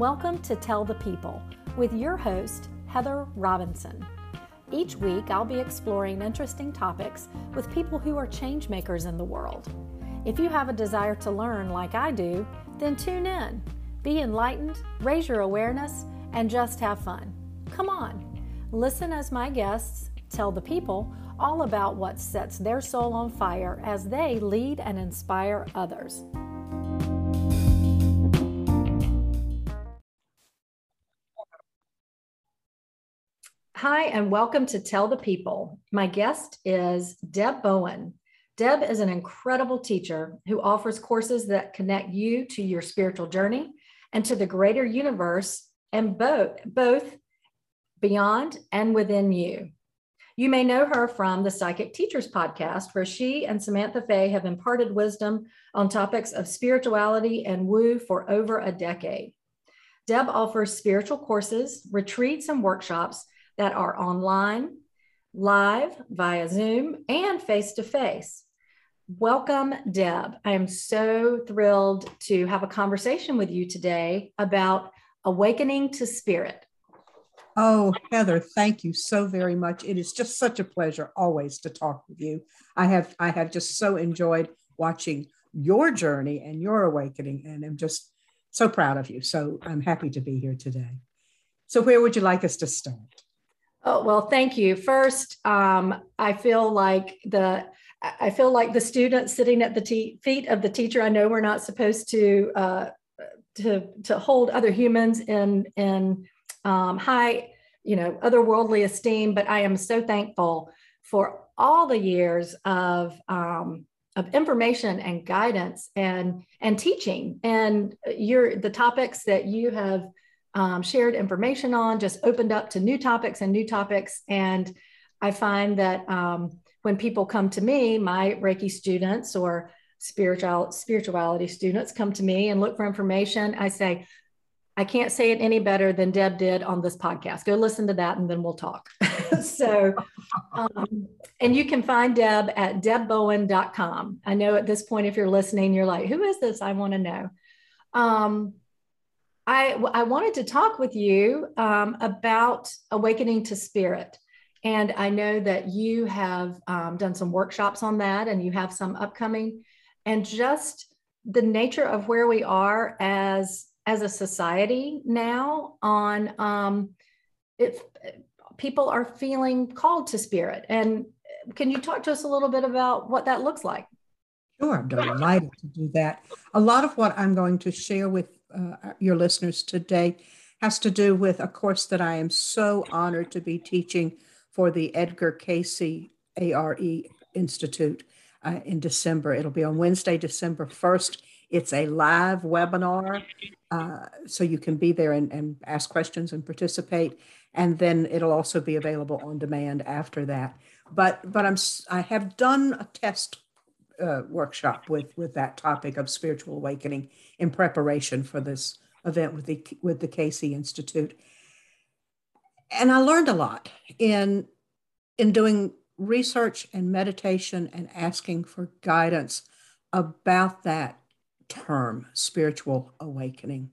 Welcome to Tell the People with your host, Heather Robinson. Each week, I'll be exploring interesting topics with people who are change makers in the world. If you have a desire to learn like I do, then tune in. Be enlightened, raise your awareness, and just have fun. Come on, listen as my guests tell the people all about what sets their soul on fire as they lead and inspire others. Hi, and welcome to Tell the People. My guest is Deb Bowen. Deb is an incredible teacher who offers courses that connect you to your spiritual journey and to the greater universe and both both beyond and within you. You may know her from the Psychic Teachers podcast, where she and Samantha Fay have imparted wisdom on topics of spirituality and woo for over a decade. Deb offers spiritual courses, retreats, and workshops that are online, live via Zoom, and face to face. Welcome, Deb. I am so thrilled to have a conversation with you today about awakening to spirit. Oh, Heather, thank you so very much. It is just such a pleasure always to talk with you. I have I have just so enjoyed watching your journey and your awakening, and I'm just so proud of you. So I'm happy to be here today. So, where would you like us to start? Oh, well, thank you. First, um, I feel like the I feel like the student sitting at the te- feet of the teacher. I know we're not supposed to uh, to to hold other humans in in um, high, you know, otherworldly esteem, but I am so thankful for all the years of um, of information and guidance and and teaching and your the topics that you have um, shared information on, just opened up to new topics and new topics. And I find that um, when people come to me, my Reiki students or spiritual spirituality students come to me and look for information, I say, I can't say it any better than Deb did on this podcast. Go listen to that and then we'll talk. so, um, and you can find Deb at debbowen.com. I know at this point, if you're listening, you're like, who is this? I want to know. Um, I, I wanted to talk with you um, about awakening to spirit. And I know that you have um, done some workshops on that and you have some upcoming. And just the nature of where we are as, as a society now on um, if people are feeling called to spirit. And can you talk to us a little bit about what that looks like? Sure, I'm delighted to do that. A lot of what I'm going to share with uh, your listeners today has to do with a course that I am so honored to be teaching for the Edgar Cayce ARE Institute uh, in December. It'll be on Wednesday, December 1st. It's a live webinar, uh, so you can be there and, and ask questions and participate. And then it'll also be available on demand after that. But but I'm I have done a test uh, workshop with with that topic of spiritual awakening in preparation for this event with the with the Cayce Institute. And I learned a lot in in doing research and meditation and asking for guidance about that term, spiritual awakening.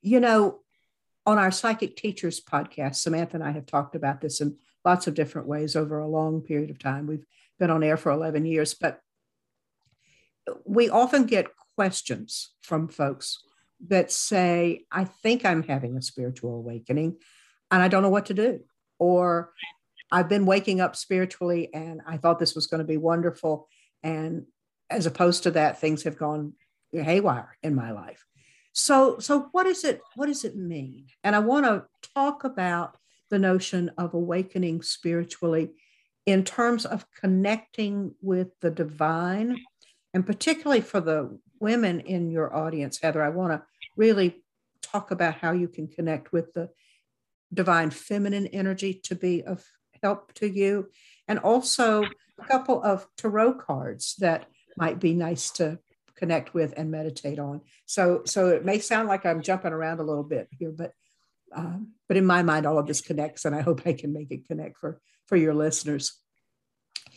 You know, on our Psychic Teachers podcast, Samantha and I have talked about this in lots of different ways over a long period of time. We've been on air for 11 years, but we often get questions from folks that say, I think I'm having a spiritual awakening and I don't know what to do. Or I've been waking up spiritually and I thought this was going to be wonderful. And as opposed to that, things have gone haywire in my life. So, so what is it? What does it mean? And I want to talk about the notion of awakening spiritually in terms of connecting with the divine and particularly for the women in your audience, Heather, I want to really talk about how you can connect with the divine feminine energy to be of help to you, and also a couple of tarot cards that might be nice to connect with and meditate on. So, so it may sound like I'm jumping around a little bit here, but um, but in my mind, all of this connects, and I hope I can make it connect for for your listeners.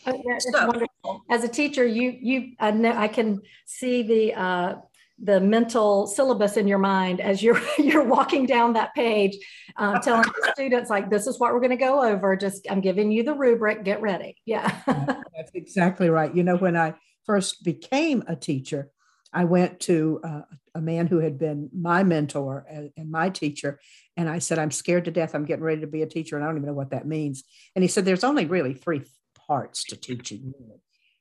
Oh, yeah, so, wonderful. As a teacher, you you I know I can see the uh, the mental syllabus in your mind as you're you're walking down that page, uh, telling the students like, "This is what we're going to go over. Just I'm giving you the rubric. Get ready." Yeah, that's exactly right. You know, when I first became a teacher, I went to uh, a man who had been my mentor and, and, my teacher, and I said, "I'm scared to death. I'm getting ready to be a teacher, and I don't even know what that means." And he said, "There's only really three parts to teaching.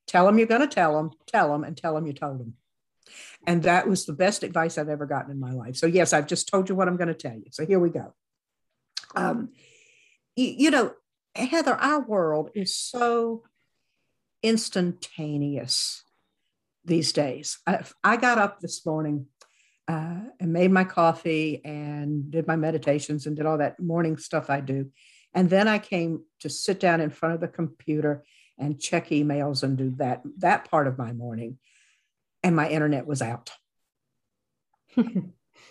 Tell them you're going to tell them, tell them, and tell them you told them." And that was the best advice I've ever gotten in my life. So, yes, I've just told you what I'm going to tell you. So, here we go. Um, you, you know, Heather, our world is so instantaneous these days. I, I got up this morning uh, and made my coffee and did my meditations and did all that morning stuff I do. And then I came to sit down in front of the computer and check emails and do that that part of my morning and my internet was out.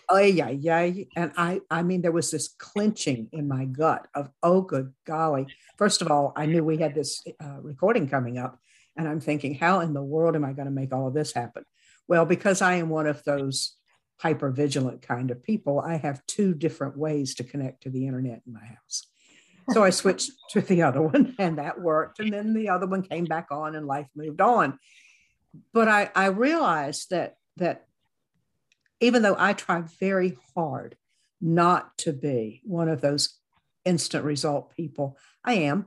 oh yeah, yeah. And I, I mean, there was this clenching in my gut of, oh, good golly. First of all, I knew we had this uh, recording coming up, and I'm thinking, how in the world am I going to make all of this happen? Well, because I am one of those hyper vigilant kind of people, I have two different ways to connect to the internet in my house. So I switched to the other one, and that worked. And then the other one came back on, and life moved on but I, I realized that that even though I try very hard not to be one of those instant result people, I am.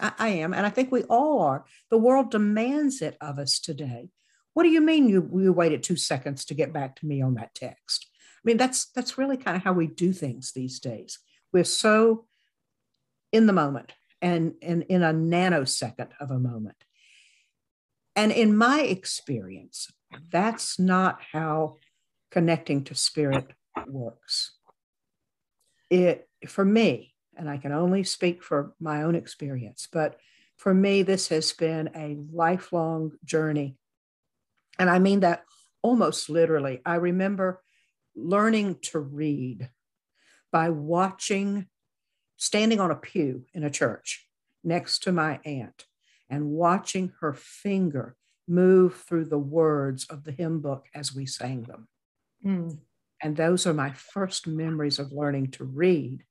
I, I am. And I think we all are. The world demands it of us today. What do you mean you, you waited two seconds to get back to me on that text? I mean, that's that's really kind of how we do things these days. We're so in the moment and, in a nanosecond of a moment. And in my experience, that's not how connecting to spirit works. It, for me, and I can only speak for my own experience, but for me, this has been a lifelong journey. And I mean that almost literally. I remember learning to read by watching, standing on a pew in a church next to my aunt and watching her finger move through the words of the hymn book as we sang them. Mm. And those are my first memories of learning to read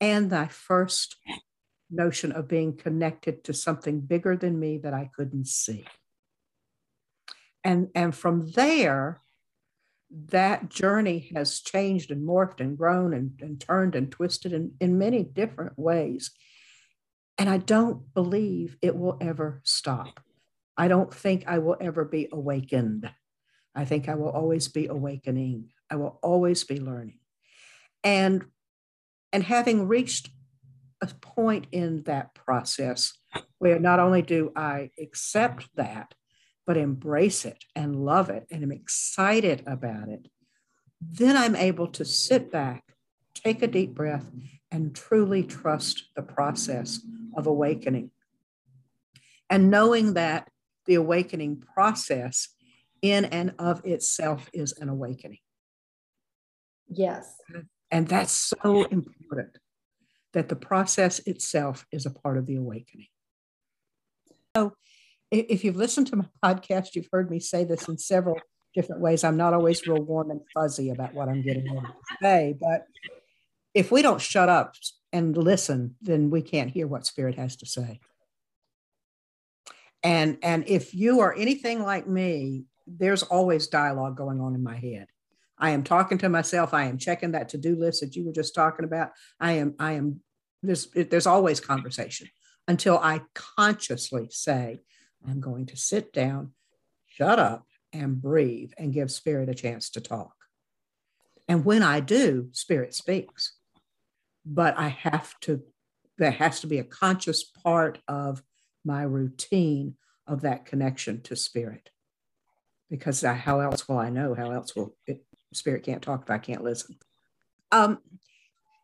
and my first notion of being connected to something bigger than me that I couldn't see. And, and from there, that journey has changed and morphed and grown and, and turned and twisted in, in many different ways. And I don't believe it will ever stop. I don't think I will ever be awakened. I think I will always be awakening. I will always be learning. And and having reached a point in that process where not only do I accept that, but embrace it and love it and am excited about it, then I'm able to sit back, take a deep breath, and truly trust the process of awakening. And knowing that the awakening process in and of itself is an awakening. Yes. And that's so important that the process itself is a part of the awakening. So, if you've listened to my podcast, you've heard me say this in several different ways. I'm not always real warm and fuzzy about what I'm getting ready to say, but if we don't shut up and listen, then we can't hear what spirit has to say. And and if you are anything like me, there's always dialogue going on in my head. I am talking to myself. I am checking that to-do list that you were just talking about. I am I am there's there's always conversation until I consciously say I'm going to sit down, shut up and breathe and give spirit a chance to talk. And when I do, spirit speaks but I have to, there has to be a conscious part of my routine of that connection to spirit. Because I, how else will I know? How else will it, spirit can't talk if I can't listen? Um,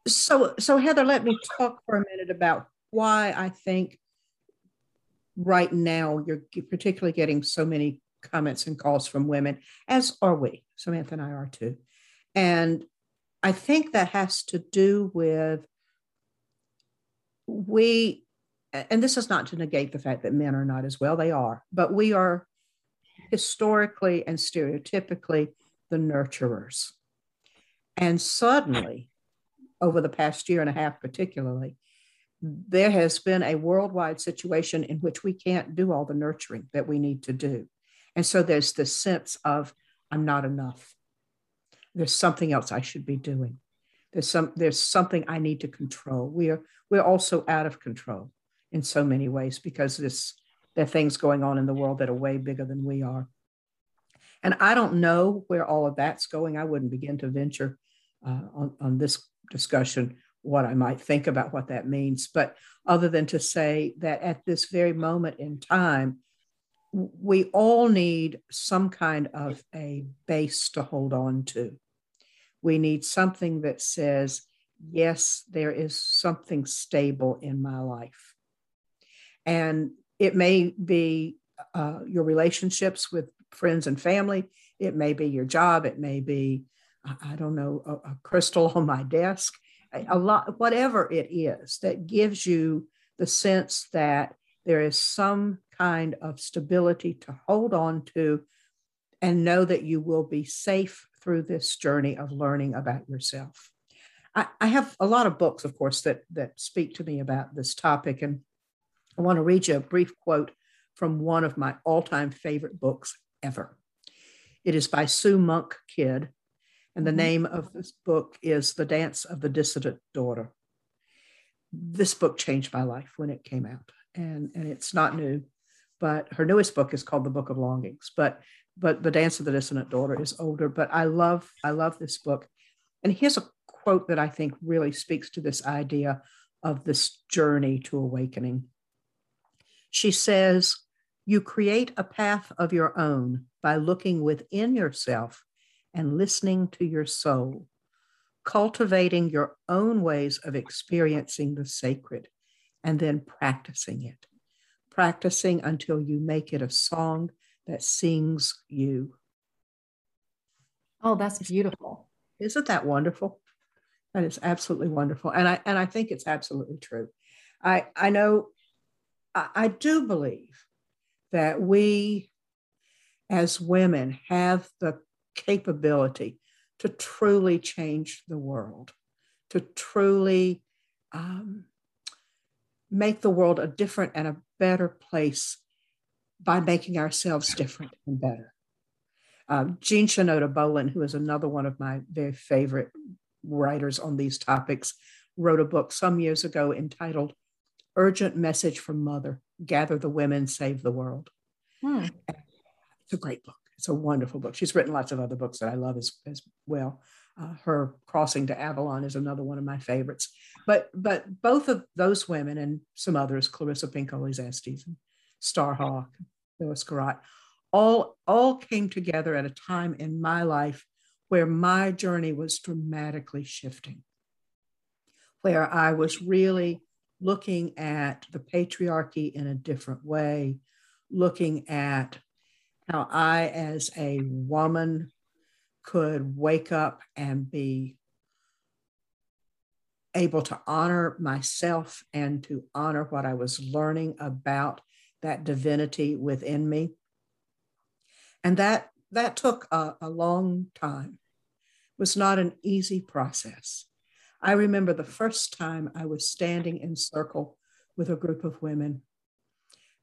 so, so Heather, let me talk for a minute about why I think right now you're particularly getting so many comments and calls from women, as are we. Samantha and I are too. And I think that has to do with we, and this is not to negate the fact that men are not as well, they are, but we are historically and stereotypically the nurturers. And suddenly, over the past year and a half, particularly, there has been a worldwide situation in which we can't do all the nurturing that we need to do. And so there's this sense of, I'm not enough. There's something else I should be doing. There's some there's something I need to control. We are we're also out of control in so many ways because this there are things going on in the world that are way bigger than we are. And I don't know where all of that's going. I wouldn't begin to venture uh, on, on this discussion what I might think about what that means. But other than to say that at this very moment in time, we all need some kind of a base to hold on to. We need something that says, yes, there is something stable in my life. And it may be uh, your relationships with friends and family, it may be your job, it may be, I don't know, a, a crystal on my desk, a lot, whatever it is that gives you the sense that there is some kind of stability to hold on to and know that you will be safe through this journey of learning about yourself. I, I, have a lot of books, of course, that, that speak to me about this topic. And I want to read you a brief quote from one of my all time favorite books ever. It is by Sue Monk Kidd, and the mm-hmm. name of this book is The Dance of the Dissident Daughter. This book changed my life when it came out, and, and it's not new, but her newest book is called The Book of Longings. But but The Dance of the Dissident Daughter is older. But I love I love this book. And here's a quote that I think really speaks to this idea of this journey to awakening. She says, You create a path of your own by looking within yourself and listening to your soul, cultivating your own ways of experiencing the sacred, and then practicing it. Practicing until you make it a song that sings you. Oh, that's beautiful. Isn't that wonderful? That is absolutely wonderful. And I and I think it's absolutely true. I I know I, I do believe that we as women have the capability to truly change the world, to truly um, make the world a different and a better place by making ourselves different and better. Um, Jean Shinoda Bolen, who is another one of my very favorite writers on these topics, wrote a book some years ago entitled Urgent Message from Mother Gather the Women, Save the World. Hmm. It's a great book. It's a wonderful book. She's written lots of other books that I love as, as well. Uh, her Crossing to Avalon is another one of my favorites. But but both of those women and some others, Clarissa Pinkola Estes and Starhawk, Phyllis Curott, all all came together at a time in my life where my journey was dramatically shifting, where I was really looking at the patriarchy in a different way, looking at how I, as a woman, could wake up and be able to honor myself and to honor what I was learning about that divinity within me. And that that took a, a long time. It was not an easy process. I remember the first time I was standing in circle with a group of women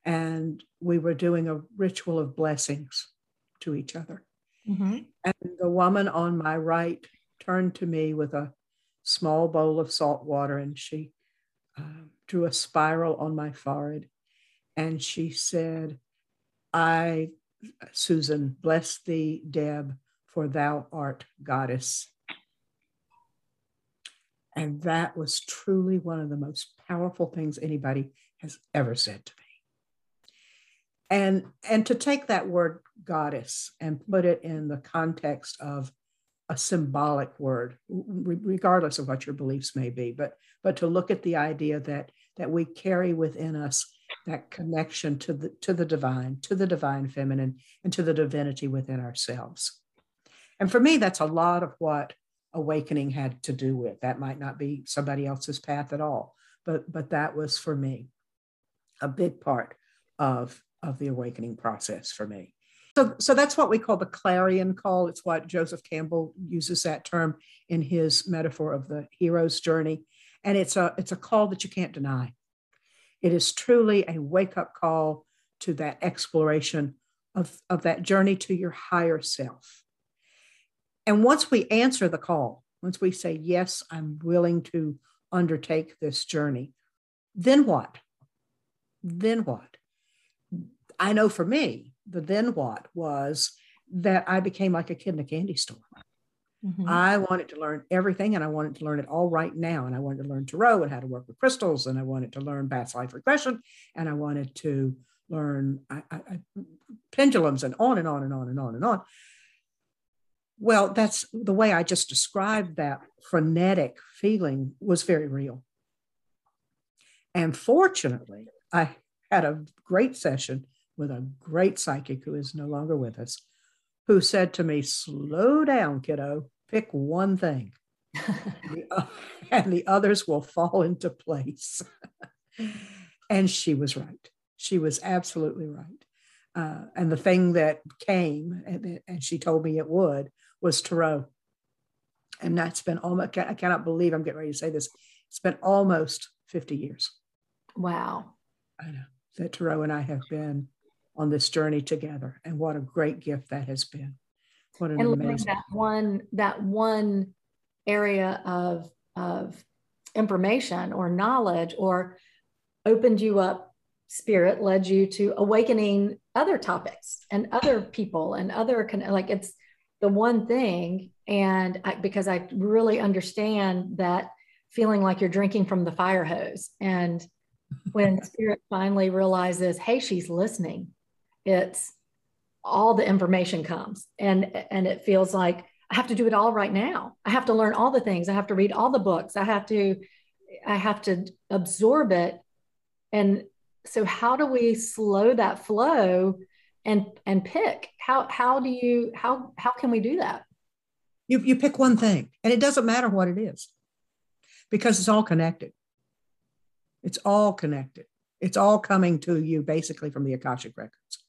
and we were doing a ritual of blessings to each other. Mm-hmm. And the woman on my right turned to me with a small bowl of salt water and she uh, drew a spiral on my forehead. And she said, I, Susan, bless thee, Deb, for thou art goddess. And that was truly one of the most powerful things anybody has ever said to me and and to take that word goddess and put it in the context of a symbolic word regardless of what your beliefs may be but but to look at the idea that that we carry within us that connection to the to the divine to the divine feminine and to the divinity within ourselves. And for me that's a lot of what awakening had to do with. That might not be somebody else's path at all but but that was for me a big part of of the awakening process for me. So, so that's what we call the clarion call. It's what Joseph Campbell uses that term in his metaphor of the hero's journey. And it's a, it's a call that you can't deny. It is truly a wake up call to that exploration of, of that journey to your higher self. And once we answer the call, once we say, Yes, I'm willing to undertake this journey, then what? Then what? I know for me, the then what was that I became like a kid in a candy store. Mm-hmm. I wanted to learn everything and I wanted to learn it all right now. And I wanted to learn Tarot and how to work with crystals. And I wanted to learn past life regression. And I wanted to learn I, I, I, pendulums and on and on and on and on and on. Well, that's the way I just described that frenetic feeling was very real. And fortunately, I had a great session with a great psychic who is no longer with us, who said to me, Slow down, kiddo, pick one thing, and the others will fall into place. and she was right. She was absolutely right. Uh, and the thing that came, and, and, she told me it would, was Tarot. And that's been almost, I cannot believe I'm getting ready to say this. It's been almost 50 years. Wow. I know that Tarot and I have been on this journey together. And what a great gift that has been. What an and amazing that one that one area of of information or knowledge or opened you up spirit led you to awakening other topics and other people and other like it's the one thing and I, because i really understand that feeling like you're drinking from the fire hose and when spirit finally realizes hey she's listening it's all the information comes. And and it feels like i have to do it all right now. I have to learn all the things. I have to read all the books. I have to i have to absorb it. And so how do we slow that flow and and pick? How how do you how how can we do that? You you pick one thing and it doesn't matter what it is because it's all connected. It's all connected. It's all coming to you basically from the akashic records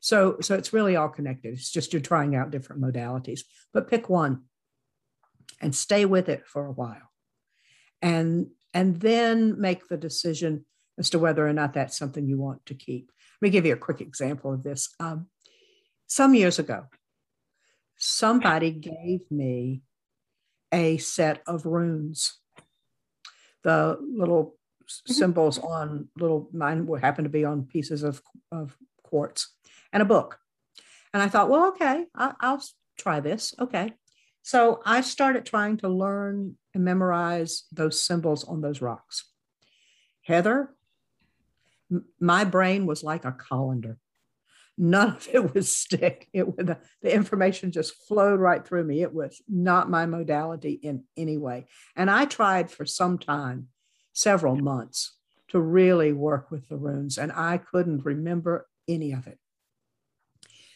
so, so it's really all connected. It's just you're trying out different modalities, but pick one and stay with it for a while. And, and then make the decision as to whether or not that's something you want to keep. Let me give you a quick example of this. Um, some years ago, somebody gave me a set of runes, the little mm-hmm. symbols on little, mine would happen to be on pieces of, of quartz and a book. And I thought, well, okay, I, I'll try this. Okay. So I started trying to learn and memorize those symbols on those rocks. Heather, m- my brain was like a colander. None of it was stick. It the, the information just flowed right through me. It was not my modality in any way. And I tried for some time, several months, to really work with the runes, and I couldn't remember any of it.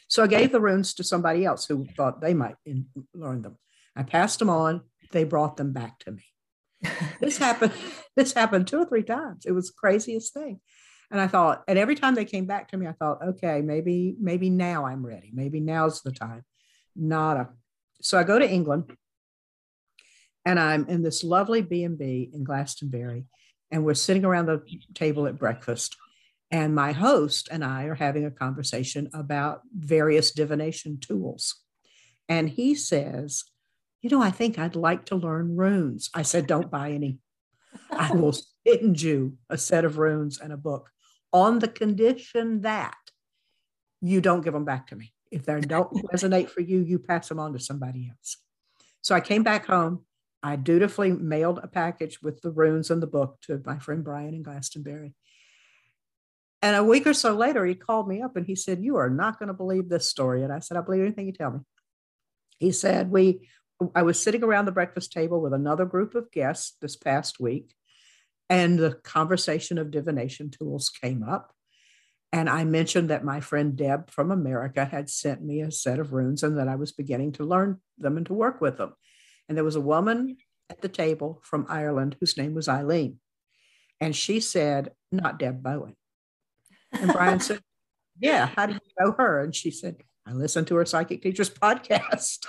So I gave the runes to somebody else who thought they might in, learn them. I passed them on. They brought them back to me. this happened. This happened two or three times. It was the craziest thing. And I thought, and every time they came back to me, I thought, okay, maybe, maybe now I'm ready. Maybe now's the time. Nada. So I go to England and I'm in this lovely B&B in Glastonbury and we're sitting around the table at breakfast and my host and I are having a conversation about various divination tools. And he says, You know, I think I'd like to learn runes. I said, Don't buy any. I will send you a set of runes and a book on the condition that you don't give them back to me. If they don't resonate for you, you pass them on to somebody else. So I came back home. I dutifully mailed a package with the runes and the book to my friend Brian in Glastonbury. And a week or so later, he called me up and he said, You are not going to believe this story. And I said, I believe anything you tell me. He said, We I was sitting around the breakfast table with another group of guests this past week, and the conversation of divination tools came up. And I mentioned that my friend Deb from America had sent me a set of runes and that I was beginning to learn them and to work with them. And there was a woman at the table from Ireland whose name was Eileen. And she said, Not Deb Bowen. And Brian said, Yeah, how do you know her? And she said, I listened to her psychic teacher's podcast.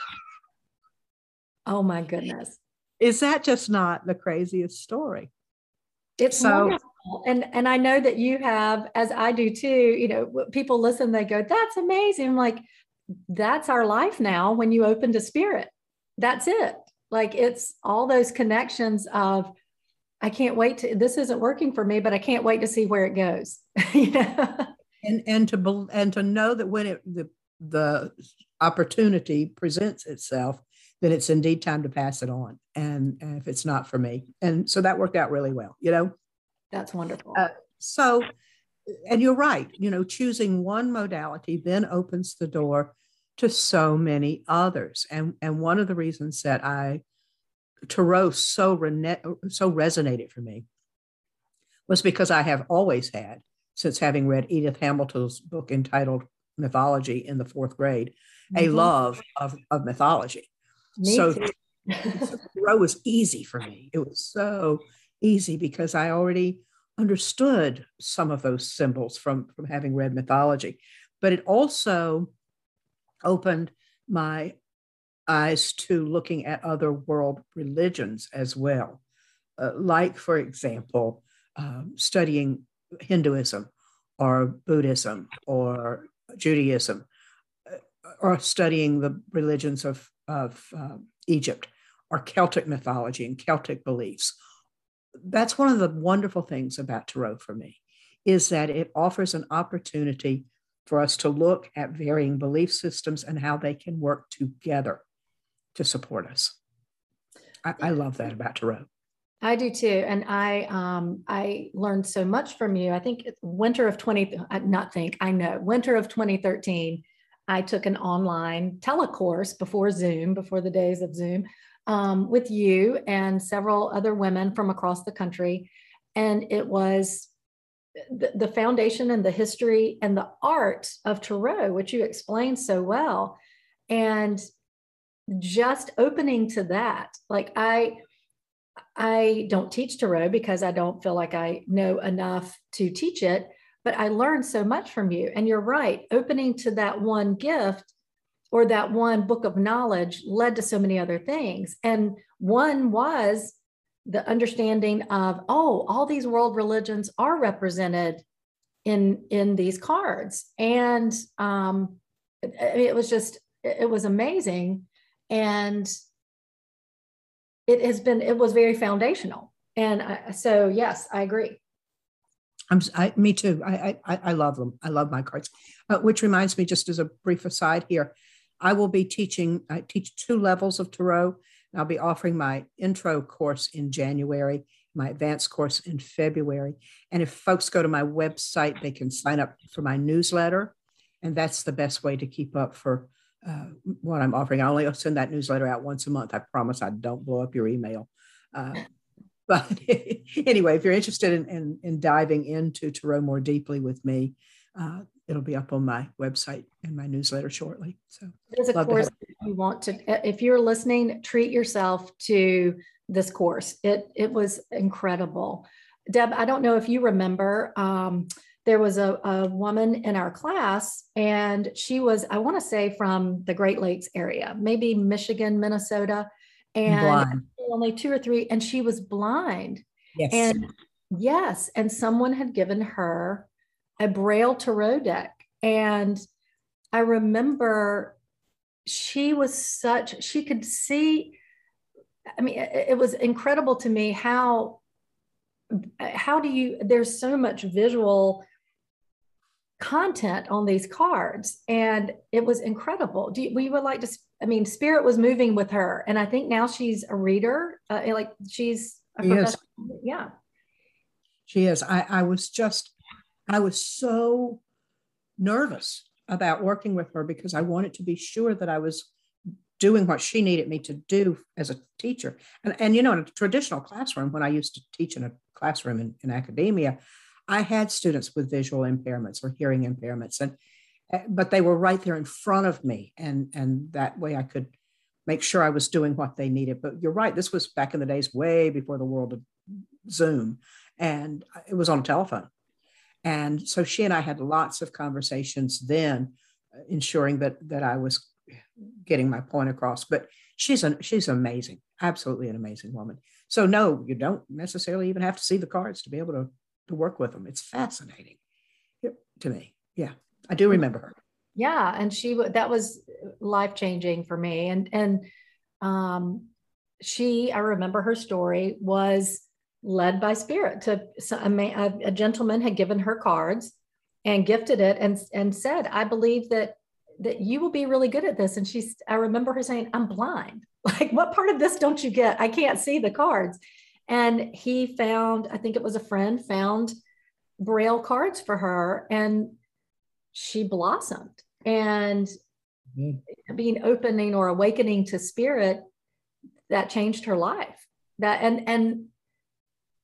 Oh my goodness. Is that just not the craziest story? It's so, wonderful. And and I know that you have, as I do too, you know, people listen, they go, that's amazing. I'm like, that's our life now when you open to spirit. That's it. Like it's all those connections of I can't wait to this isn't working for me, but I can't wait to see where it goes. And and to and to know that when it the the opportunity presents itself, then it's indeed time to pass it on. And, and if it's not for me. And so that worked out really well, you know? That's wonderful. Uh, so, and you're right, you know, choosing one modality then opens the door to so many others. And, and one of the reasons that I, Tarot so, rene- so resonated for me was because I have always had, since having read Edith Hamilton's book entitled Mythology in the fourth grade, mm-hmm. a love of, of mythology. Me so Tarot was easy for me. It was so easy because I already understood some of those symbols from, from having read mythology. But it also opened my eyes to looking at other world religions as well. Uh, like, for example, um, studying Hinduism or Buddhism or Judaism, uh, or studying the religions of, of uh, Egypt or Celtic mythology and Celtic beliefs. That's one of the wonderful things about Tarot for me, is that it offers an opportunity for us to look at varying belief systems and how they can work together to support us. I, I love that about Tarot. I do too, and I um, I learned so much from you. I think winter of twenty, uh, not think I know winter of twenty thirteen. I took an online telecourse before Zoom, before the days of Zoom, um, with you and several other women from across the country, and it was the, the foundation and the history and the art of tarot, which you explained so well, and just opening to that, like I I don't teach tarot because I don't feel like I know enough to teach it, but I learned so much from you. And you're right, opening to that one gift or that one book of knowledge led to so many other things. And one was the understanding of, oh, all these world religions are represented in in these cards. And um, it, it was just, it was amazing. And it has been it was very foundational and I, so yes i agree I'm, I, me too. I, I, I love them. I love my cards. Uh, which reminds me, just as a brief aside here, I will be teaching. I teach two levels of tarot. And I'll be offering my intro course in January, my advanced course in February. And if folks go to my website, they can sign up for my newsletter, and that's the best way to keep up for uh, what I'm offering. I only send that newsletter out once a month. I promise I don't blow up your email. Uh, but anyway, if you're interested in, in, in, diving into Tarot more deeply with me, uh, it'll be up on my website and my newsletter shortly. So, there's a course you want to, if you're listening, treat yourself to this course. It it was incredible. Deb, I don't know if you remember. Um, there was a, a woman in our class, and she was, I want to say, from the Great Lakes area, maybe Michigan, Minnesota, and blind. only two or three, and she was blind. Yes. And yes, and someone had given her a Braille tarot deck. And I remember she was such, she could see. I mean, it, it was incredible to me how how do you there's so much visual content on these cards and it was incredible. Do you, we would like to i mean spirit was moving with her and i think now she's a reader uh, like she's is. yeah. She is. I, I was just i was so nervous about working with her because i wanted to be sure that i was doing what she needed me to do as a teacher. And, and you know in a traditional classroom when i used to teach in a classroom in, in academia I had students with visual impairments or hearing impairments, and eh, but they were right there in front of me, and and that way I could make sure I was doing what they needed. But you're right, this was back in the days way before the world of Zoom, and it was on a telephone. And so she and I had lots of conversations then ensuring that that I was getting my point across. But she's an she's amazing, absolutely an amazing woman. So no, you don't necessarily even have to see the cards to be able to to work with them. It's fascinating to me. Yeah, I do remember her. Yeah, and she that was life changing for me. And and um, she, I remember her story was led by spirit to a, a gentleman had given her cards and gifted it and and said, I believe that that you will be really good at this. And she's, I remember her saying, I'm blind. Like, what part of this don't you get? I can't see the cards. And he found, I think it was a friend, found Braille cards for her and she blossomed. And mm-hmm. being opening or awakening to spirit, that changed her life. That and and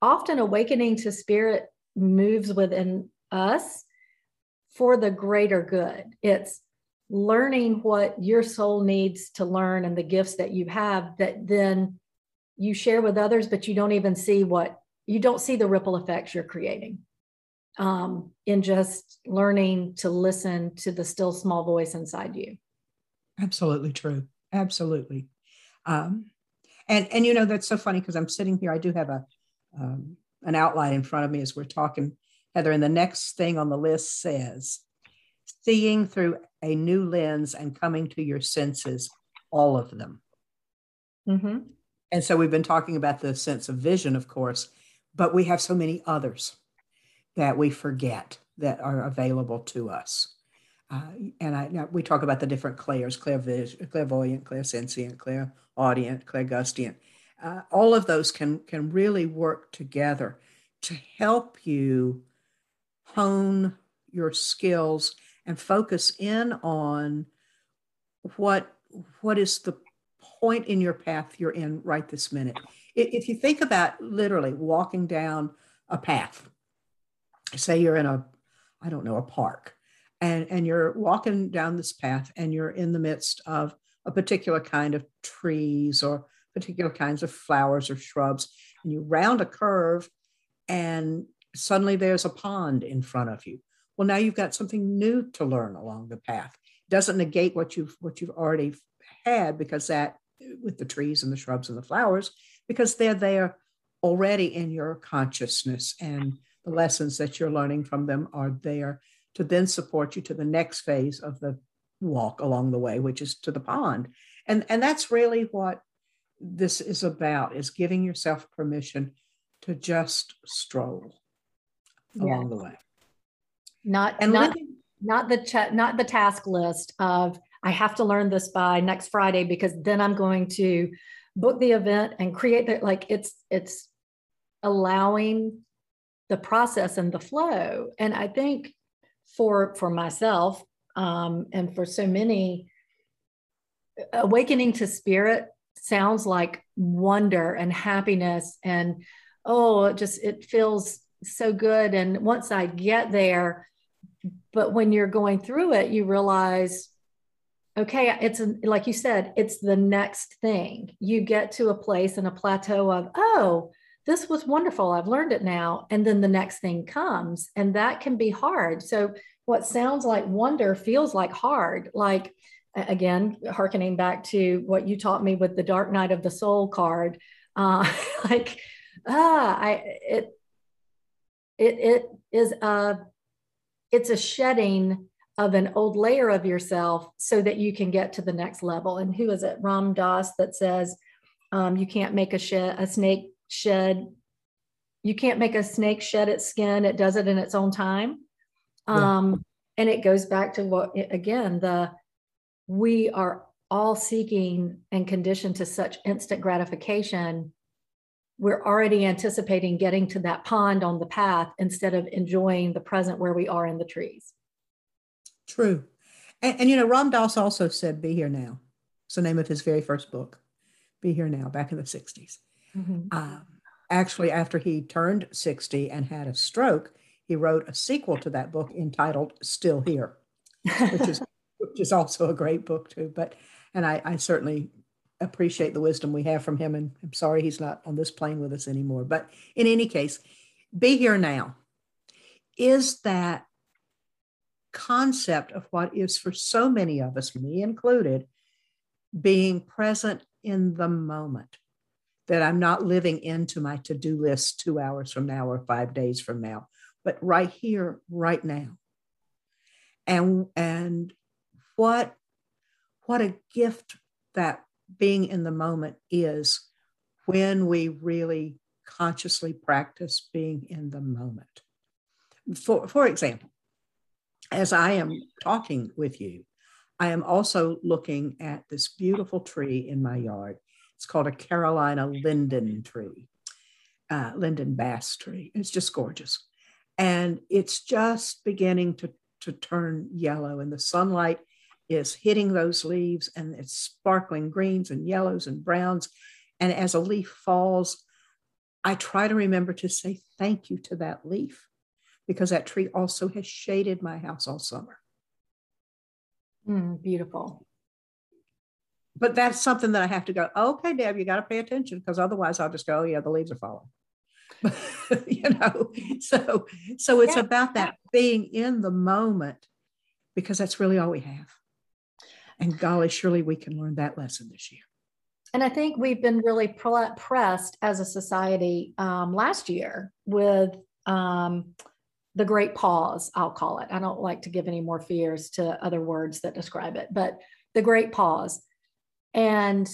often awakening to spirit moves within us for the greater good. It's learning what your soul needs to learn and the gifts that you have that then you share with others, but you don't even see what you don't see the ripple effects you're creating um, in just learning to listen to the still small voice inside you. Absolutely true. Absolutely. Um, and and you know that's so funny because I'm sitting here. I do have a um, an outline in front of me as we're talking, Heather. And the next thing on the list says, seeing through a new lens and coming to your senses, all of them. Mm-hmm. And so we've been talking about the sense of vision, of course, but we have so many others that we forget that are available to us. Uh, and I, we talk about the different clairs, clairvision, clairvoyant, clairsentient, clairaudient, clairgustient. Uh, all of those can, can really work together to help you hone your skills and focus in on what what is the point in your path you're in right this minute. If you think about literally walking down a path, say you're in a, I don't know, a park, and, and you're walking down this path and you're in the midst of a particular kind of trees or particular kinds of flowers or shrubs, and you round a curve and suddenly there's a pond in front of you. Well, now you've got something new to learn along the path. It doesn't negate what you've what you've already had because that with the trees and the shrubs and the flowers, because they're there already in your consciousness and the lessons that you're learning from them are there to then support you to the next phase of the walk along the way, which is to the pond. And, and that's really what this is about is giving yourself permission to just stroll yeah. along the way. Not and not, living, not the not the task list of I have to learn this by next Friday because then I'm going to book the event and create that like it's it's allowing the process and the flow. And I think for for myself um, and for so many, awakening to spirit sounds like wonder and happiness and oh, it just it feels so good. And once I get there, but when you're going through it, you realize okay it's a, like you said it's the next thing you get to a place and a plateau of oh this was wonderful. I've learned it now. And then the next thing comes, and that can be hard. So, what sounds like wonder feels like hard. Like, again, harkening back to what you taught me with the Dark Night of the Soul card, uh, like, ah, I, it, it, it is a, it's a shedding of an old layer of yourself so that you can get to the next level. And who is it? Ram Dass that says, um, you can't make a, shed, a snake shed you can't make a snake shed its skin it does it in its own time yeah. um, and it goes back to what again the we are all seeking and conditioned to such instant gratification we're already anticipating getting to that pond on the path instead of enjoying the present where we are in the trees true and, and you know ram dass also said be here now it's the name of his very first book be here now back in the 60s Mm-hmm. Um, actually, after he turned 60 and had a stroke, he wrote a sequel to that book entitled Still Here, which is which is also a great book too. But and I, I certainly appreciate the wisdom we have from him. And I'm sorry he's not on this plane with us anymore. But in any case, be here now. Is that concept of what is for so many of us, me included, being present in the moment, that I'm not living into my to do list two hours from now or five days from now, but right here, right now. And, and what, what a gift that being in the moment is when we really consciously practice being in the moment. For, for example, as I am talking with you, I am also looking at this beautiful tree in my yard. It's called a Carolina linden tree, uh, linden bass tree. It's just gorgeous. And it's just beginning to, to turn yellow, and the sunlight is hitting those leaves, and it's sparkling greens and yellows and browns. And as a leaf falls, I try to remember to say thank you to that leaf because that tree also has shaded my house all summer. Mm, beautiful. But that's something that I have to go, okay, Deb, you got to pay attention because otherwise I'll just go, oh, yeah, the leaves are falling. you know, so so it's yeah. about that being in the moment because that's really all we have. And golly, surely we can learn that lesson this year. And I think we've been really pressed as a society um, last year with um, the great pause, I'll call it. I don't like to give any more fears to other words that describe it, but the great pause. And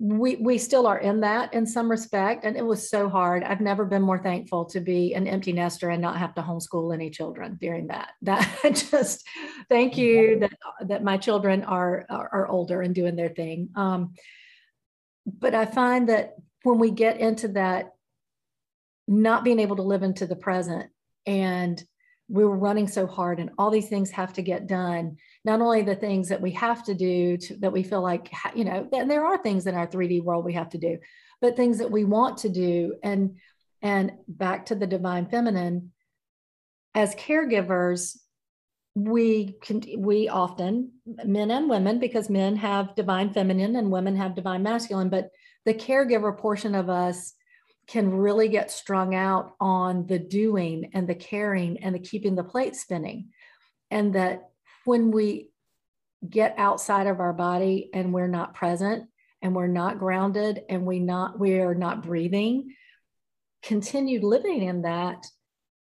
we we still are in that in some respect and it was so hard i've never been more thankful to be an empty nester and not have to homeschool any children during that that just thank you that that my children are are, are older and doing their thing um, but i find that when we get into that not being able to live into the present. And we were running so hard and all these things have to get done. Not only the things that we have to do to, that we feel like you know and there are things in our 3d world we have to do but things that we want to do. And and back to the divine feminine as caregivers we can we often men and women because men have divine feminine and women have divine masculine but the caregiver portion of us can really get strung out on the doing and the caring and the keeping the plate spinning. And that when we get outside of our body and we're not present and we're not grounded and we not we are not breathing, continued living in that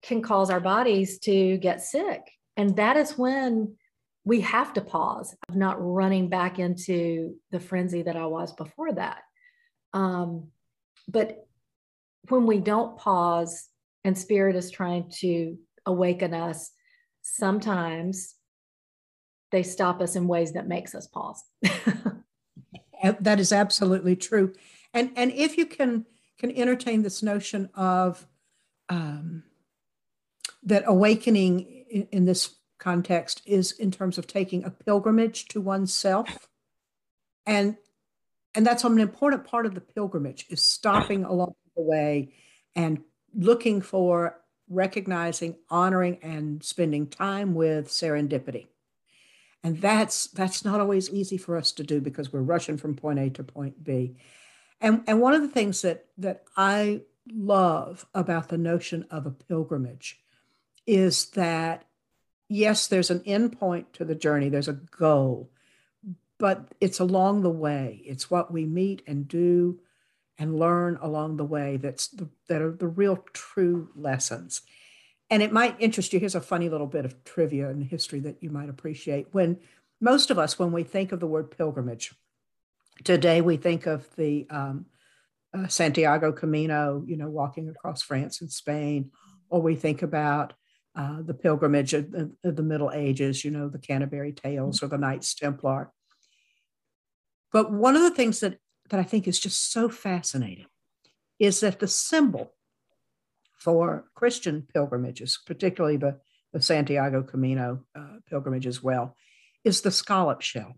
can cause our bodies to get sick. And that is when we have to pause of not running back into the frenzy that I was before that. Um, but when we don't pause and spirit is trying to awaken us, sometimes they stop us in ways that makes us pause. that is absolutely true. And and if you can can entertain this notion of um, that awakening in, in this context is in terms of taking a pilgrimage to oneself and and that's an important part of the pilgrimage is stopping along the way and looking for recognizing, honoring, and spending time with serendipity. And that's that's not always easy for us to do because we're rushing from point A to point B. And, and one of the things that that I love about the notion of a pilgrimage is that yes, there's an end point to the journey, there's a goal, but it's along the way. It's what we meet and do and learn along the way that's the, that are the real true lessons. And it might interest you. Here's a funny little bit of trivia and history that you might appreciate. When most of us when we think of the word pilgrimage today we think of the um, uh, santiago camino you know walking across france and spain or we think about uh, the pilgrimage of, of the middle ages you know the canterbury tales or the knights templar. But one of the things that that I think is just so fascinating is that the symbol for Christian pilgrimages, particularly the, the Santiago Camino uh, pilgrimage as well, is the scallop shell.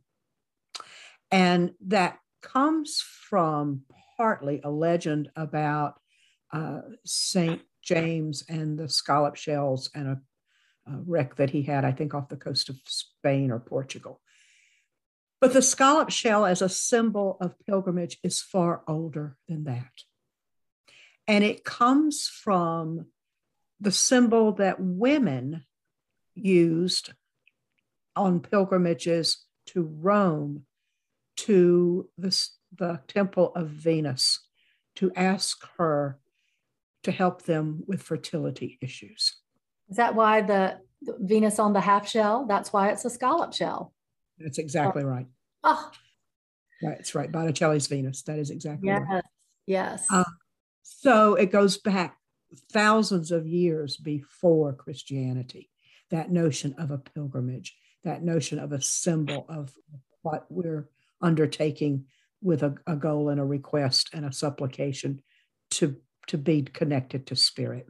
And that comes from partly a legend about uh, St. James and the scallop shells and a, a wreck that he had, I think, off the coast of Spain or Portugal. But the scallop shell as a symbol of pilgrimage is far older than that. And it comes from the symbol that women used on pilgrimages to Rome to the, the temple of Venus to ask her to help them with fertility issues. Is that why the, Venus on the half shell? That's why it's a scallop shell. That's exactly oh. right. Oh. That's right. Botticelli's Venus. That is exactly yes. right. Yes. Uh, so it goes back thousands of years before Christianity, that notion of a pilgrimage, that notion of a symbol of what we're undertaking with a, a goal and a request and a supplication to, to be connected to spirit.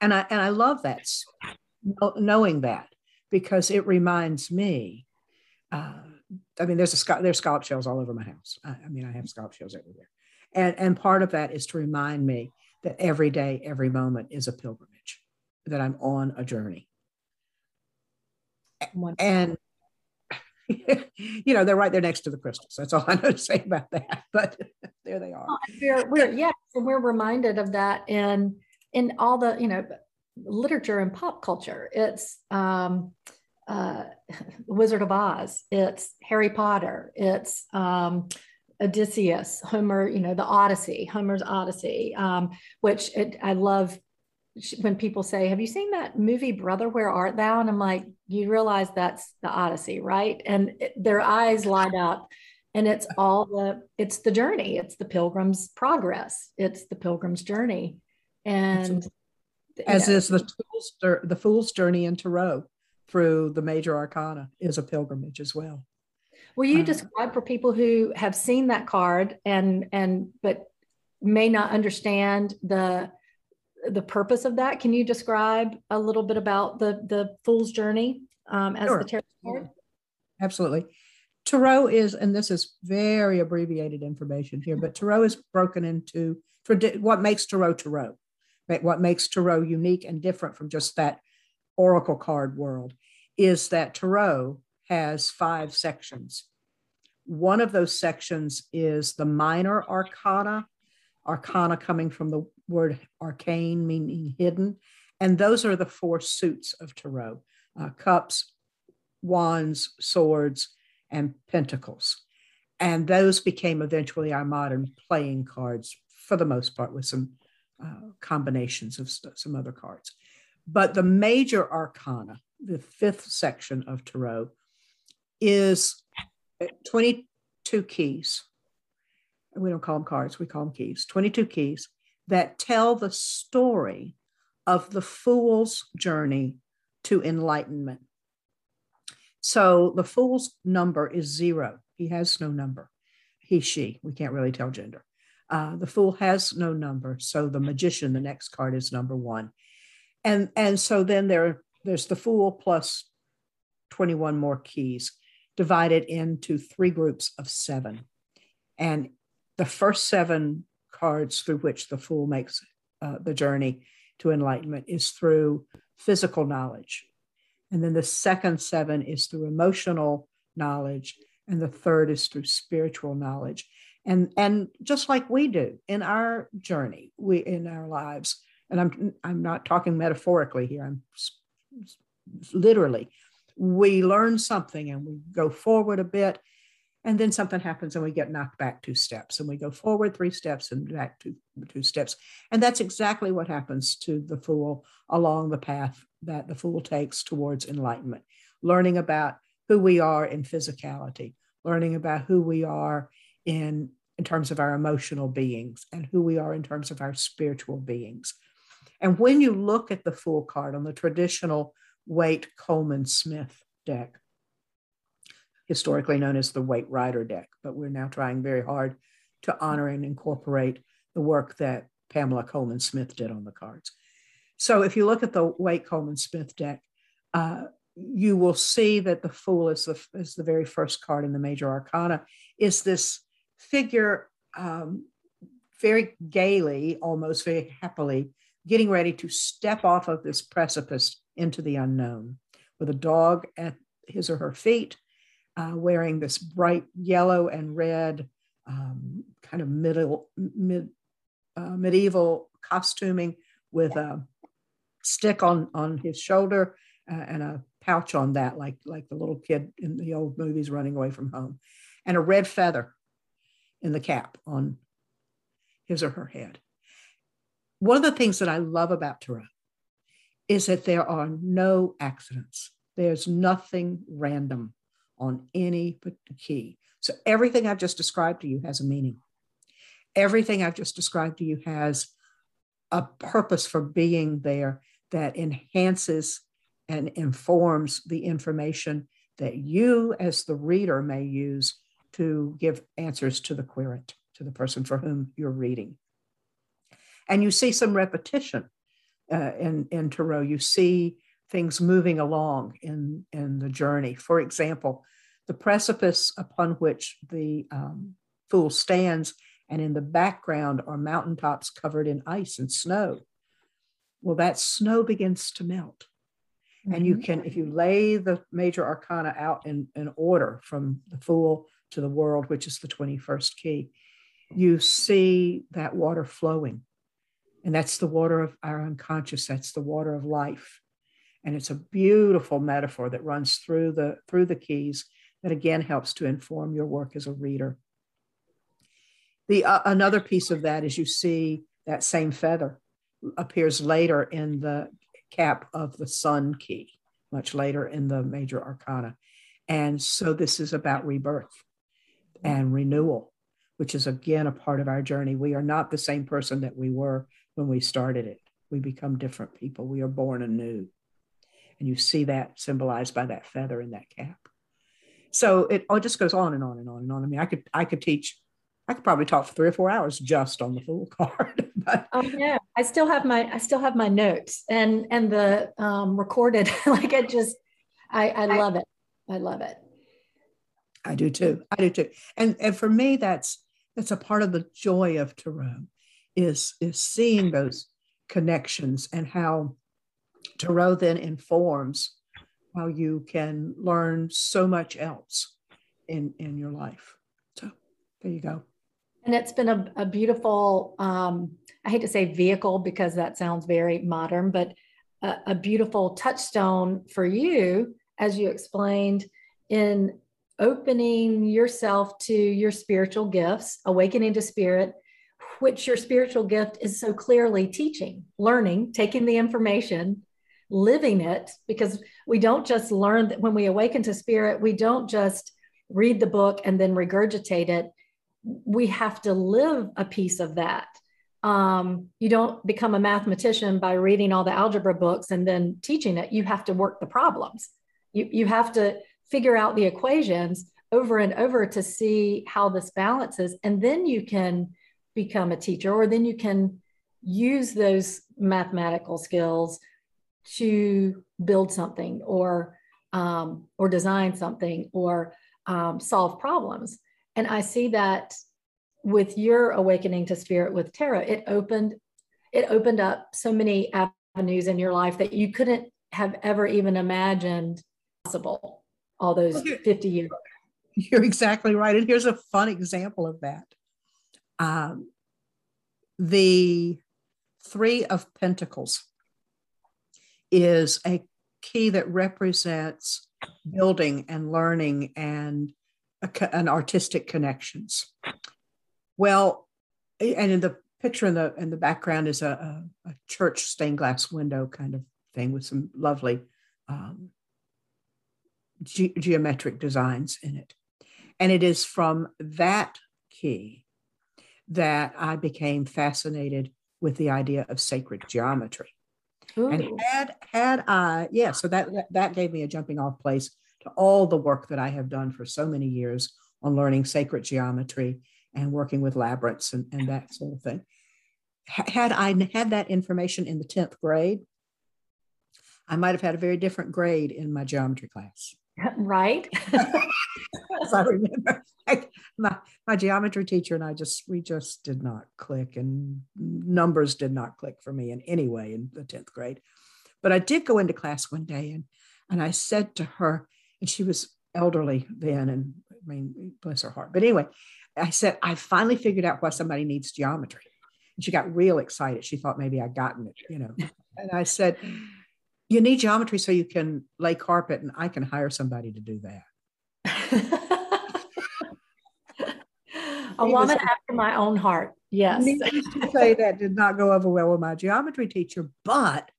And I, and I love that, knowing that, because it reminds me. Uh, I mean, there's a there's scallop shells all over my house. I, I mean, I have scallop shells everywhere, and and part of that is to remind me that every day, every moment is a pilgrimage, that I'm on a journey. And you know, they're right there next to the crystals. That's all I know to say about that. But there they are. we're, we're yeah, and we're reminded of that in in all the you know literature and pop culture. It's um, uh, Wizard of Oz. It's Harry Potter. It's um, Odysseus, Homer. You know the Odyssey, Homer's Odyssey, um, which it, I love when people say, "Have you seen that movie, Brother? Where Art Thou?" And I'm like, "You realize that's the Odyssey, right?" And it, their eyes light up, and it's all the it's the journey. It's the Pilgrim's progress. It's the Pilgrim's journey, and as is the fool's, the fool's journey into Tarot through the major arcana is a pilgrimage as well. Will you uh, describe for people who have seen that card and and but may not understand the the purpose of that? Can you describe a little bit about the the fool's journey um, as sure. the tarot card? Absolutely. Tarot is, and this is very abbreviated information here, but Tarot is broken into what makes Tarot Tarot, what makes Tarot unique and different from just that oracle card world is that Tarot has five sections. One of those sections is the minor arcana, arcana coming from the word arcane, meaning hidden. And those are the four suits of Tarot uh, cups, wands, swords, and pentacles. And those became eventually our modern playing cards for the most part, with some uh, combinations of some other cards. But the major arcana, the fifth section of Tarot, is 22 keys. We don't call them cards, we call them keys, 22 keys that tell the story of the fool's journey to enlightenment. So the fool's number is zero. He has no number. He, she, we can't really tell gender. Uh, the fool has no number. So the magician, the next card is number one. And, and so then there, there's the fool plus 21 more keys divided into three groups of seven. And the first seven cards through which the fool makes uh, the journey to enlightenment is through physical knowledge. And then the second seven is through emotional knowledge. And the third is through spiritual knowledge. And, and just like we do in our journey, we in our lives, and I'm, I'm not talking metaphorically here, I'm literally, we learn something and we go forward a bit and then something happens and we get knocked back two steps and we go forward three steps and back two, two steps and that's exactly what happens to the fool along the path that the fool takes towards enlightenment. Learning about who we are in physicality learning about who we are in in terms of our emotional beings and who we are in terms of our spiritual beings and when you look at the fool card on the traditional Waite Colman Smith deck, historically known as the Waite Rider deck, but we're now trying very hard to honor and incorporate the work that Pamela Colman Smith did on the cards. So if you look at the Waite Colman Smith deck, uh, you will see that the Fool is the, is the very first card in the major arcana, is this figure um, very gaily, almost very happily, getting ready to step off of this precipice into the unknown with a dog at his or her feet, uh, wearing this bright yellow and red um, kind of middle, mid, uh, medieval costuming with a stick on on his shoulder uh, and a pouch on that, like like the little kid in the old movies running away from home, and a red feather in the cap on his or her head. One of the things that I love about Tarot is that there are no accidents. There's nothing random on any key. So everything I've just described to you has a meaning. Everything I've just described to you has a purpose for being there that enhances and informs the information that you, as the reader, may use to give answers to the querent, to the person for whom you're reading. And you see some repetition uh, in, in Tarot. You see things moving along in, in the journey. For example, the precipice upon which the um, fool stands, and in the background are mountaintops covered in ice and snow. Well, that snow begins to melt. Mm-hmm. And you mm-hmm. can, if you lay the major arcana out in, in order from the Fool to the World, which is the 21st key, you see that water flowing. And that's the water of our unconscious, that's the water of life. And it's a beautiful metaphor that runs through the through the keys that again helps to inform your work as a reader. The uh, another piece of that is you see that same feather appears later in the cap of the sun key, much later in the major arcana. And so this is about rebirth and renewal, which is again a part of our journey. We are not the same person that we were when we started it. We become different people. We are born anew. And you see that symbolized by that feather in that cap. So it all just goes on and on and on and on. I mean, I could I could teach I could probably talk for three or four hours just on the Fool card. but oh yeah, I still have my I still have my notes and and the um, recorded. like it just, I I love it. I love it. I do too. I do too. And and for me, that's that's a part of the joy of Tarot, is is seeing those connections and how Tarot then informs how you can learn so much else in in your life. So there you go. And it's been a, a beautiful, um, I hate to say vehicle because that sounds very modern, but a, a beautiful touchstone for you, as you explained, in opening yourself to your spiritual gifts, awakening to spirit, which your spiritual gift is so clearly teaching, learning, taking the information, living it, because we don't just learn that when we awaken to spirit, we don't just read the book and then regurgitate it we have to live a piece of that. Um, you don't become a mathematician by reading all the algebra books and then teaching it. You have to work the problems. You, you have to figure out the equations over and over to see how this balances. And then you can become a teacher, or then you can use those mathematical skills to build something or um, or design something or um, solve problems. And I see that with your awakening to spirit with Tarot, it opened it opened up so many avenues in your life that you couldn't have ever even imagined possible all those 50 years. You're exactly right. And here's a fun example of that. Um, the Three of Pentacles is a key that represents building and learning and a, an artistic connections. Well, and in the picture in the in the background is a, a, a church stained glass window kind of thing with some lovely um, ge- geometric designs in it. And it is from that key that I became fascinated with the idea of sacred geometry. Ooh. And had had I, yeah, so that, that that gave me a jumping off place to all the work that I have done for so many years on learning sacred geometry and working with labyrinths and, and that sort of thing. Had I had that information in the 10th grade, I might have had a very different grade in my geometry class. Right. As I remember, my, my geometry teacher and I just, we just did not click and numbers did not click for me in any way in the 10th grade. But I did go into class one day and, and I said to her, and she was elderly then, and I mean, bless her heart. But anyway, I said, I finally figured out why somebody needs geometry. And she got real excited. She thought maybe I'd gotten it, you know. And I said, You need geometry so you can lay carpet, and I can hire somebody to do that. a woman after my own heart. Yes. Needless to say, that did not go over well with my geometry teacher. But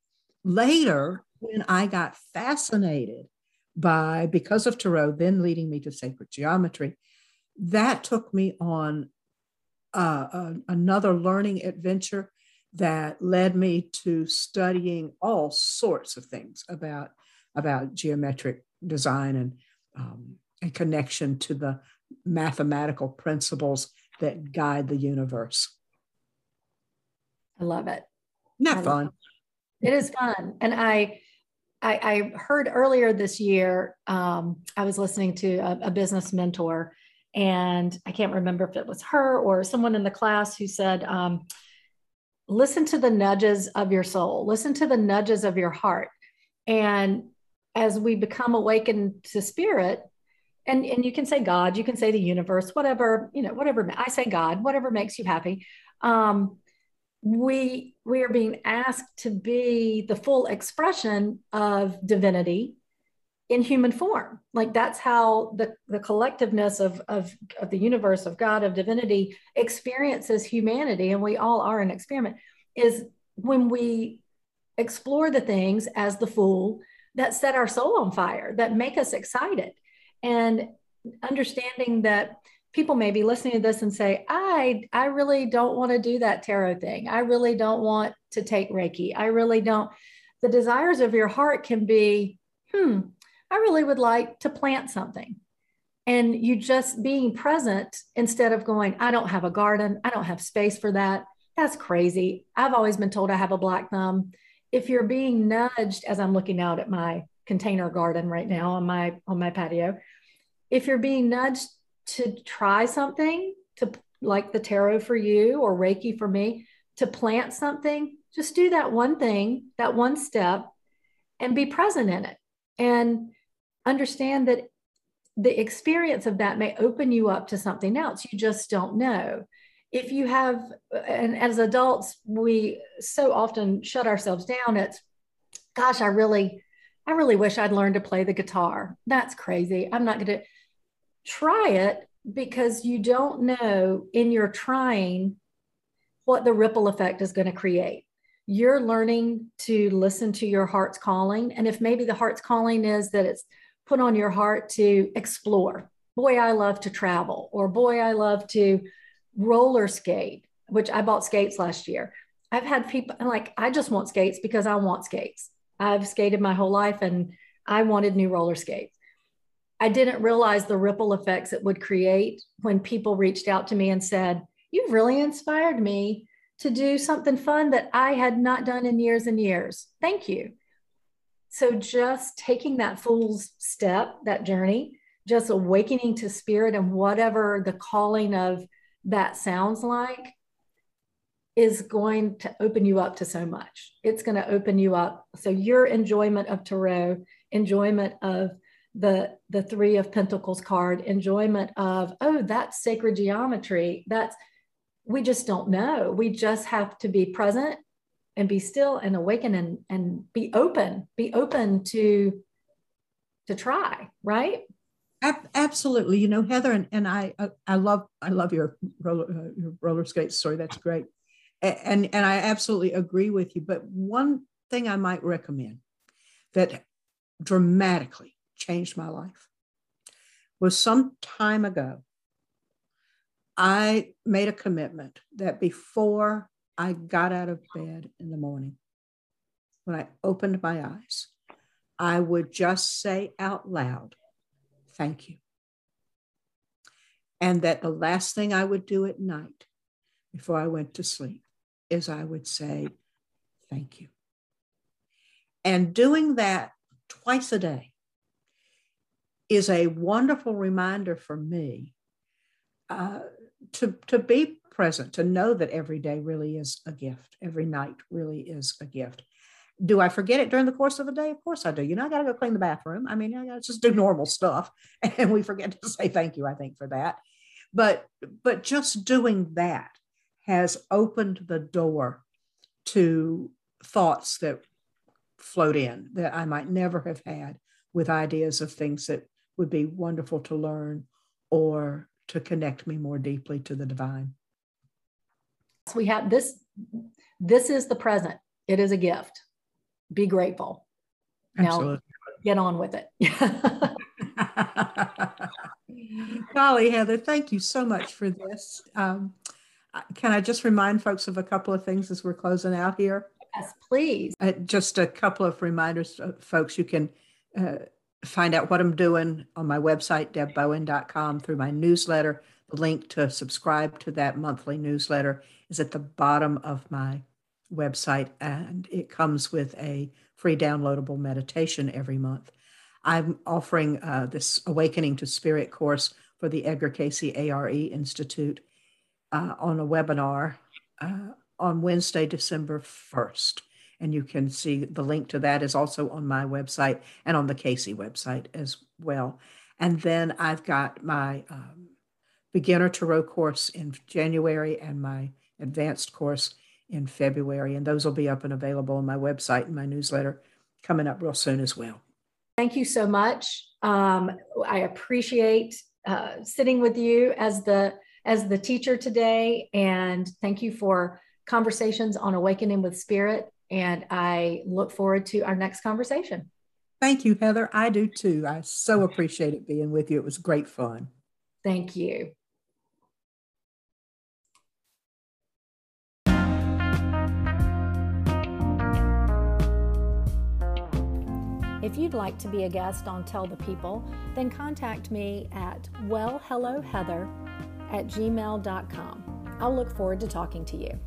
later, when I got fascinated by, because of Tarot, then leading me to sacred geometry, that took me on uh, uh, another learning adventure that led me to studying all sorts of things about about geometric design and um, a connection to the mathematical principles that guide the universe. I love it. Not fun. It. it is fun, and I, I, I heard earlier this year. Um, I was listening to a, a business mentor, and I can't remember if it was her or someone in the class who said, um, "Listen to the nudges of your soul. Listen to the nudges of your heart." And as we become awakened to spirit, and and you can say god you can say the universe whatever you know whatever i say god whatever makes you happy um, we we are being asked to be the full expression of divinity in human form. Like that's how the the collectiveness of of, of the universe of god of divinity experiences humanity and we all are an experiment is when we explore the things as the fool that set our soul on fire that make us excited. And understanding that people may be listening to this and say i i really don't want to do that tarot thing. I really don't want to take reiki. I really don't. The desires of your heart can be hmm i really would like to plant something. And you just being present instead of going i don't have a garden i don't have space for that. That's crazy. I've always been told i have a black thumb. If you're being nudged as i'm looking out at my container garden right now on my on my patio if you're being nudged to try something to like the tarot for you or reiki for me to plant something just do that one thing that one step and be present in it. And understand that the experience of that may open you up to something else you just don't know if you have and as adults we so often shut ourselves down it's gosh i really I really wish I'd learned to play the guitar. That's crazy. I'm not going to try it because you don't know in your trying what the ripple effect is going to create. You're learning to listen to your heart's calling. And if maybe the heart's calling is that it's put on your heart to explore, boy, I love to travel, or boy, I love to roller skate, which I bought skates last year. I've had people I'm like, I just want skates because I want skates. I've skated my whole life and I wanted new roller skates. I didn't realize the ripple effects it would create when people reached out to me and said, You've really inspired me to do something fun that I had not done in years and years. Thank you. So, just taking that fool's step, that journey, just awakening to spirit and whatever the calling of that sounds like, is going to open you up to so much. It's going to open you up. So your enjoyment of tarot, enjoyment of the the 3 of pentacles card, enjoyment of oh that's sacred geometry. That's we just don't know. We just have to be present and be still and awaken and and be open. Be open to to try, right? Absolutely, you know, Heather and, and I, I love, I love your roller, uh, your roller skate story. That's great and and I absolutely agree with you. But one thing I might recommend that dramatically changed my life was some time ago. I made a commitment that before I got out of bed in the morning, when I opened my eyes, I would just say out loud, Thank you. And that the last thing I would do at night before I went to sleep is I would say, thank you. And doing that twice a day is a wonderful reminder for me uh, to, to be present, to know that every day really is a gift. Every night really is a gift. Do I forget it during the course of the day? Of course I do. You know, I got to go clean the bathroom. I mean, I got to just do normal stuff. And we forget to say thank you, I think, for that. But, but just doing that has opened the door to thoughts that float in that I might never have had with ideas of things that would be wonderful to learn or to connect me more deeply to the divine. We have this, this is the present. It is a gift. Be grateful. Absolutely. Now get on with it. Golly, Heather, thank you so much for this. Um, can I just remind folks of a couple of things as we're closing out here? Yes, please. Uh, just a couple of reminders, uh, folks. You can uh, find out what I'm doing on my website, debbowen.com, through my newsletter. The link to subscribe to that monthly newsletter is at the bottom of my website, and it comes with a free downloadable meditation every month. I'm offering uh, this Awakening to Spirit course for the Edgar Cayce ARE Institute uh, on a webinar uh, on Wednesday, December 1st. And you can see the link to that is also on my website and on the Cayce website as well. And then I've got my um, beginner tarot course in January and my advanced course in February. And those will be up and available on my website and my newsletter coming up real soon as well. Thank you so much. Um, I appreciate uh, sitting with you as the as the teacher today, and thank you for conversations on awakening with spirit. And I look forward to our next conversation. Thank you, Heather. I do too. I so appreciate it being with you. It was great fun. Thank you. If you'd like to be a guest on Tell the People, then contact me at wellhelloheather at gmail.com. I'll look forward to talking to you.